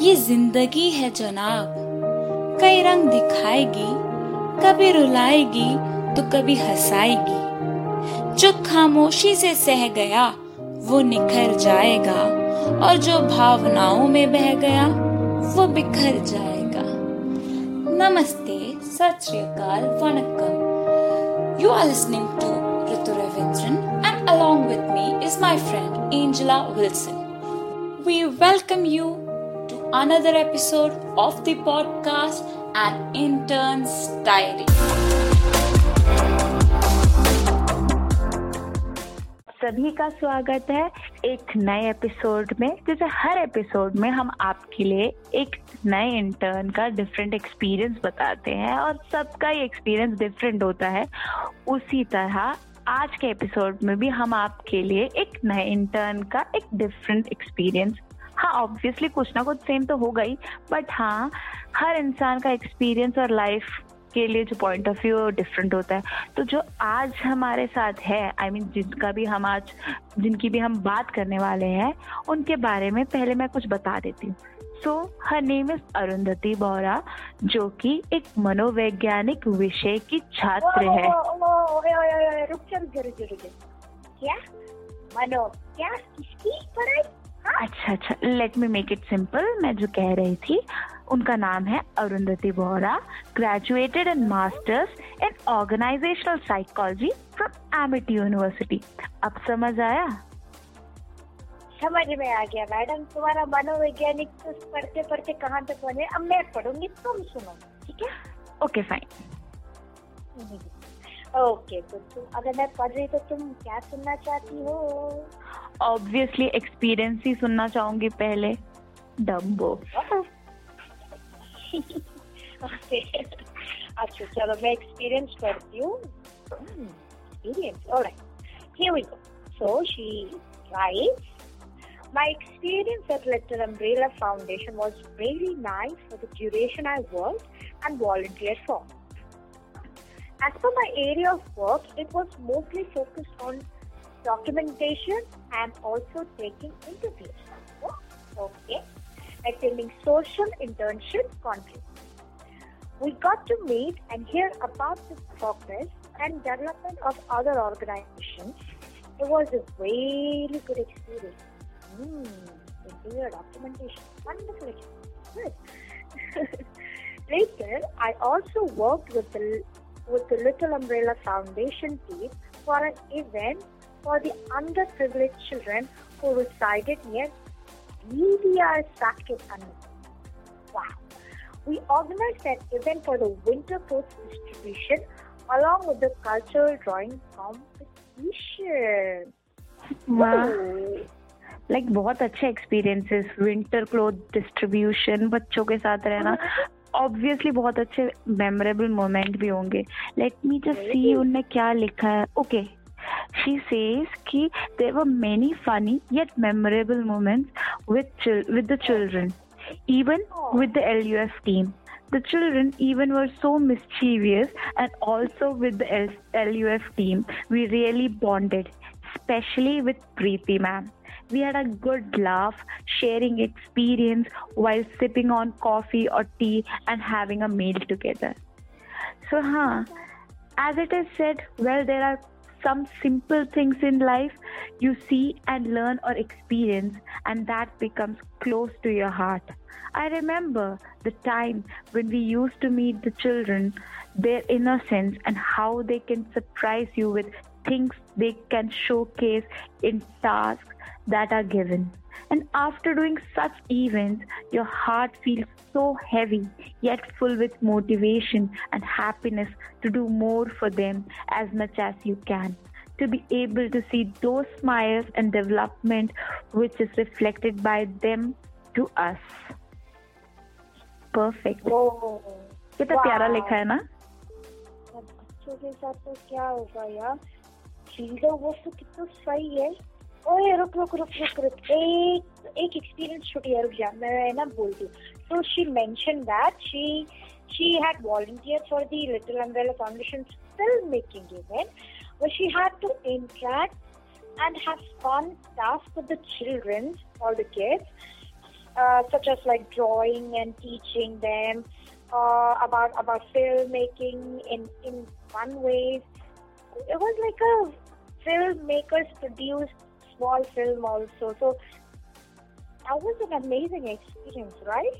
ये ज़िंदगी है जनाब। कई रंग दिखाएगी, कभी रुलाएगी तो कभी हंसाएगी। जो खामोशी से सह गया, वो निखर जाएगा। और जो भावनाओं में बह गया, वो बिखर जाएगा। नमस्ते, Sat Akal you are listening to Ritu Ravindran and with me is my friend Angela Wilson. We welcome you to another episode of the podcast An Intern's Diary. सभी का स्वागत है एक नए एपिसोड में जैसे हर एपिसोड में हम आपके लिए एक नए इंटर्न का डिफरेंट एक्सपीरियंस बताते हैं और सबका ही एक्सपीरियंस डिफरेंट होता है उसी तरह आज के एपिसोड में भी हम आपके लिए एक नए इंटर्न का एक डिफरेंट एक्सपीरियंस हाँ ऑब्वियसली कुछ ना कुछ सेम तो ही बट हाँ हर इंसान का एक्सपीरियंस और लाइफ के लिए जो पॉइंट ऑफ़ व्यू डिफरेंट होता है। तो जो आज हमारे साथ है आई I मीन mean, जिनका भी हम आज जिनकी भी हम बात करने वाले हैं उनके बारे में पहले मैं कुछ बता देती हूँ। So her name is Arundhati Bora जो कि एक मनोवैज्ञानिक विषय की छात्र है। क्या? मनो क्या? किसकी? पढ़ाई? अच्छा अच्छा. Let me make it simple मैं जो कह रही थी उनका नाम है Arundhati Bora graduated in masters in organisational psychology from Amity University अब समझ आया? समझ में आ गया मैडम. तुम्हारा मनोवैज्ञानिक तो पढ़ते पढ़ते कहाँ तक बने? अब मैं पढ़ूँगी तुम सुनो ठीक है? ओके फाइन ओके तो तुम अगर मैं पढ़ रही तो तुम क्या सुनना चाहती हो? ऑब्वियसली एक्सपीरियंस ही सुनना चाहूंगी पहले डम्बो ओके अच्छा चलो मैं एक्सपीरियंस पढ़ती हूँ experience alright here we go so she writes My experience at Little Umbrella Foundation was really nice for the duration I worked and volunteered for. As for my area of work, it was mostly focused on documentation and also taking interviews. Okay. Attending social internship conferences. We got to meet and hear about the progress and development of other organizations. It was a really good experience. Hmm, interview documentation. Wonderful experience. Good. Later, I also worked with the with the Little Umbrella Foundation team for an event for the underprivileged children who resided near DDR Saket Wow. We organized an event for the winter coats distribution along with the cultural drawing competition. Like like, बहुत अच्छे experiences winter cloth distribution बच्चों के साथ रहना obviously बहुत अच्छे memorable moment भी होंगे लेट मी जस्ट सी उनने क्या लिखा है okay She says that there were many funny yet memorable moments with chil- with the children, even with the LUF team. The children even were so mischievous, and also with the L- LUF team, we really bonded, especially with Preeti ma'am. We had a good laugh, sharing experience while sipping on coffee or tea and having a meal together. So, huh, as it is said, well, there are some simple things in life you see and learn or experience, and that becomes close to your heart. I remember the time when we used to meet the children, their innocence, and how they can surprise you with things they can showcase in tasks that are given. And after doing such events, your heart feels so heavy, yet full with motivation and happiness to do more for them as much as you can. To be able to see those smiles and development which is reflected by them to us. Perfect. कितना प्यारा लिखा है ना बच्चों के साथ तो क्या होगा यार फील्ड वो तो कितना सही है ओए रुक रुक रुक रुक रुक एक एक एक्सपीरियंस छुट्टी है रुक जा मैं ना बोलती हूँ so she mentioned that she she had volunteered for the Little Umbrella Foundation's filmmaking event where she had to interact and have fun stuff with the children or the kids uh, such as like drawing and teaching them uh, about about filmmaking in in one way. It was like a filmmakers produced small film also. So that was an amazing experience, right?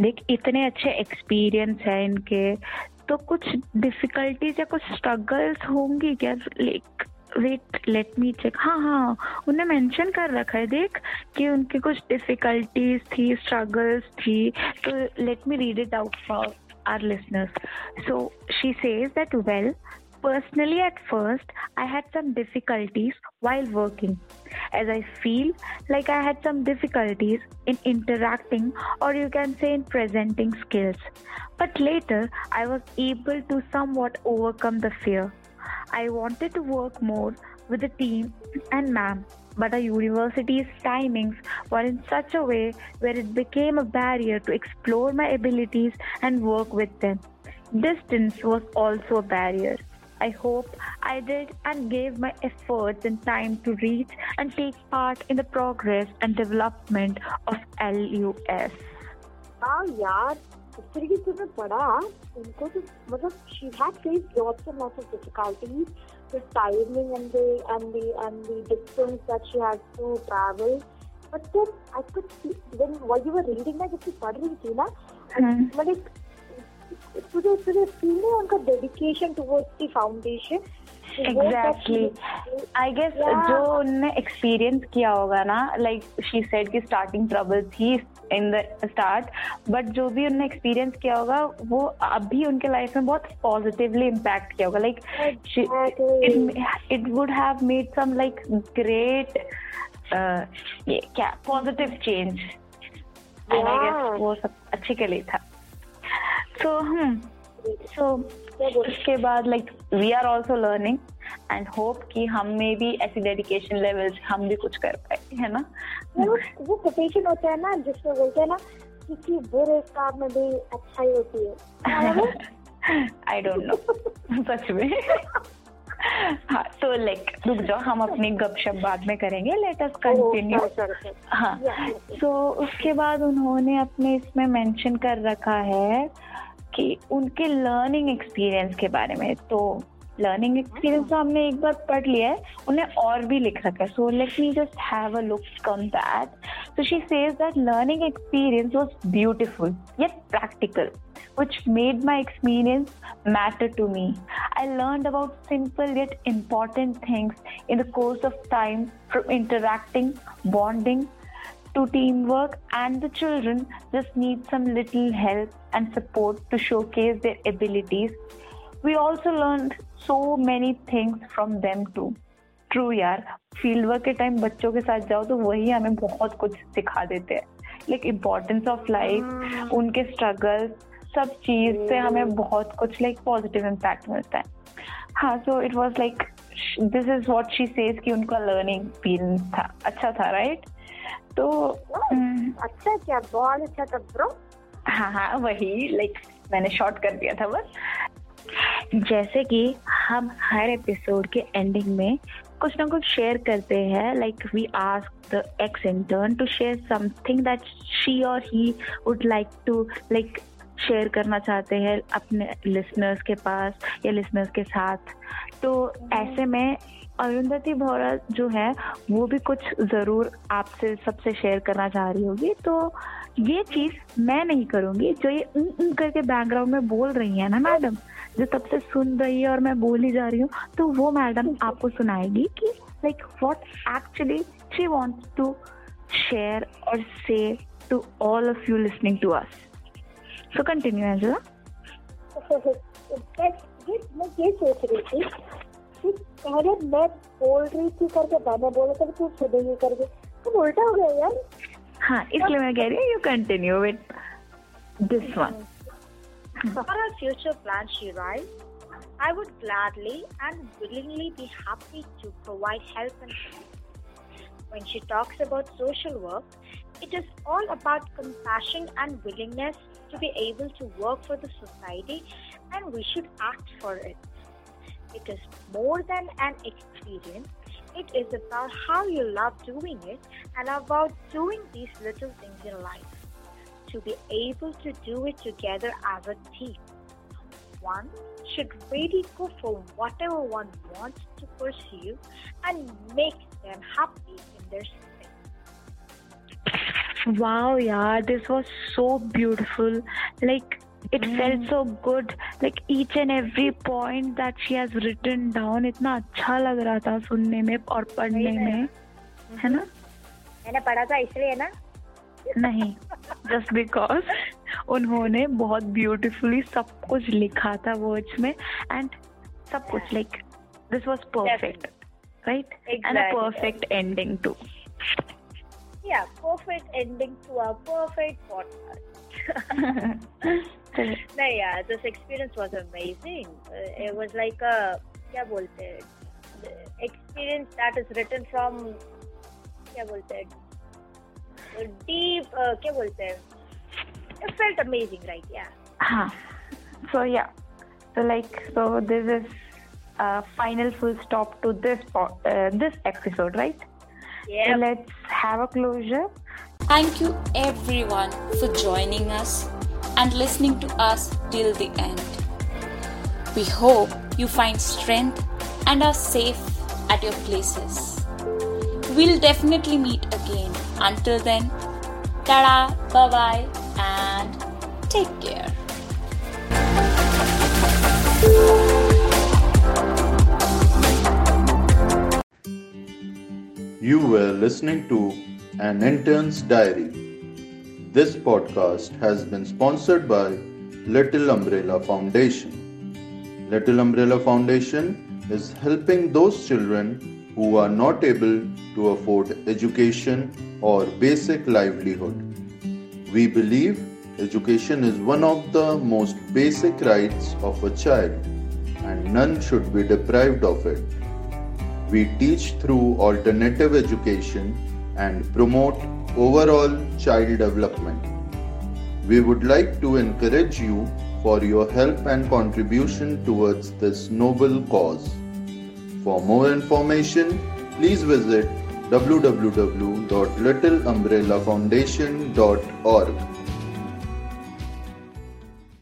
देख इतने अच्छे experience है इनके। तो कुछ difficulties या कुछ struggles होंगी क्या? Like wait let me check हाँ हाँ उन्हें मेंशन कर रखा है। देख कि उनकी कुछ डिफिकल्टीज थी स्ट्रगल्स थी। तो let me read it out for our listeners so she says that well Personally, at first, I had some difficulties while working, as I feel like I had some difficulties in interacting, or you can say in presenting skills. But later, I was able to somewhat overcome the fear. I wanted to work more with the team and ma'am, but our university's timings were in such a way where it became a barrier to explore my abilities and work with them. Distance was also a barrier. I hope I did and gave my efforts and time to reach and take part in the progress and development of LUF. हाँ यार पढ़ा उनको तो मतलब she had faced lots and lots of difficulties the timing and the and the and the distance that she had to travel but then I could see when while you were reading मैं जब पढ़ रही थी ना मतलब उनका dedication towards the foundation exactly I guess जो उनने एक्सपीरियंस किया होगा ना लाइक शी सेड की स्टार्टिंग ट्रबल थी इन द स्टार्ट बट जो भी उनने एक्सपीरियंस किया होगा वो अभी उनके लाइफ में बहुत पॉजिटिवली इम्पैक्ट किया होगा. Like it would have made some like great क्या पॉजिटिव चेंज वो सब अच्छे के लिए था. सो हम सो उसके बाद like we are also learning and hope कि हम में भी ऐसी डेडिकेशन लेवल हम भी कुछ कर पाए है ना? वो वो कोटेशन होता है ना जिसमें बोलते हैं ना किसी बुरे काम में भी अच्छाई होती है। आई डोंट नो सच में। हाँ तो लाइक रुक जाओ हम अपनी गपशप बाद में करेंगे। लेट अस कंटिन्यू हाँ तो उसके बाद उन्होंने अपने इसमें मेंशन कर रखा है कि उनके लर्निंग एक्सपीरियंस के बारे में। तो लर्निंग एक्सपीरियंस तो हमने एक बार पढ़ लिया है, उन्हें और भी लिख रखा है। So let me just have a look come that so she says that learning experience was beautiful yet practical which made my experience matter to me I learn about simple yet important things in the course of time from interacting bonding to teamwork, and the children just need some little help and support to showcase their abilities. We also learned so many things from them too. True यार field work के time बच्चों के साथ जाओ तो वही हमें बहुत कुछ सिखा देते हैं लाइक इम्पोर्टेंस ऑफ़ लाइफ उनके स्ट्रगल सब चीज़ से हमें बहुत कुछ लाइक पॉजिटिव इम्पैक्ट मिलता है हाँ so it was like this is what she says कि उनका लर्निंग एक्सपीरियंस था अच्छा था राइट right? तो हम्म। अच्छा क्या? बहुत अच्छा था ब्रो। हाँ हाँ वही लाइक मैंने शॉर्ट कर दिया था बस। जैसे कि हम हर एपिसोड के एंडिंग में कुछ ना कुछ शेयर करते हैं like we ask the ex intern to share something that she or he would like to like share करना चाहते हैं अपने लिसनर्स के पास या लिसनर्स के साथ। तो ऐसे में अरुंधति भौरा जो है, वो भी कुछ ज़रूर आपसे सबसे शेयर करना चाह रही होगी। तो ये चीज़ मैं नहीं करूँगी, जो ये उन उन करके बैकग्राउंड में बोल रही है ना मैडम जो तब से सुन रही है और मैं बोल ही जा रही हूँ तो वो मैडम आपको सुनाएगी कि like what actually she wants to share or say to all of you listening to us so continue Angela मैं ये सोच रही थी पहले मैं बोल रही थी करके मैंने बोला था तू सुनेगी करके तुम उल्टा हो गया यार हाँ इसलिए मैं कह रही हूँ you continue with this one For our future plans, she writes, I would gladly and willingly be happy to provide help and support. When she talks about social work, it is all about compassion and willingness to be able to work for the society, and we should act for it. It is more than an experience, it is about how you love doing it and about doing these little things in life to be able to do it together as a team. One should really go for whatever one wants to pursue and make them happy in their space. Wow, yeah, this was so beautiful. Like, it Hmm. felt so good. Like, each and every point that she has written इतना अच्छा लग रहा था सुनने में और पढ़ने में। है ना? मैंने पढ़ा था इसलिए ना। नहीं जस्ट बिकॉज़ उन्होंने बहुत ब्यूटीफुली सब कुछ लिखा था वर्ड्स में एंड सब कुछ like this was perfect right and a perfect ending to yeah perfect ending to a perfect podcast. no yeah this experience was amazing uh, it was like a क्या बोलते हैं the experience that is written from क्या बोलते हैं deep uh, क्या बोलते हैं it felt amazing right yeah हाँ so yeah so like so this is a final full stop to this po- uh, this episode right so yeah let's have a closure Thank you everyone for joining us and listening to us till the end. We hope you find strength and are safe at your places. We'll definitely meet again. Until then, tada, bye bye, and take care. You were listening to An Intern's Diary. This podcast has been sponsored by Little Umbrella Foundation. Little Umbrella Foundation is helping those children who are not able to afford education or basic livelihood. We believe education is one of the most basic rights of a child and none should be deprived of it. We teach through alternative education and promote overall child development. We would like to encourage you for your help and contribution towards this noble cause. For more information, please visit www.littleumbrellafoundation.org.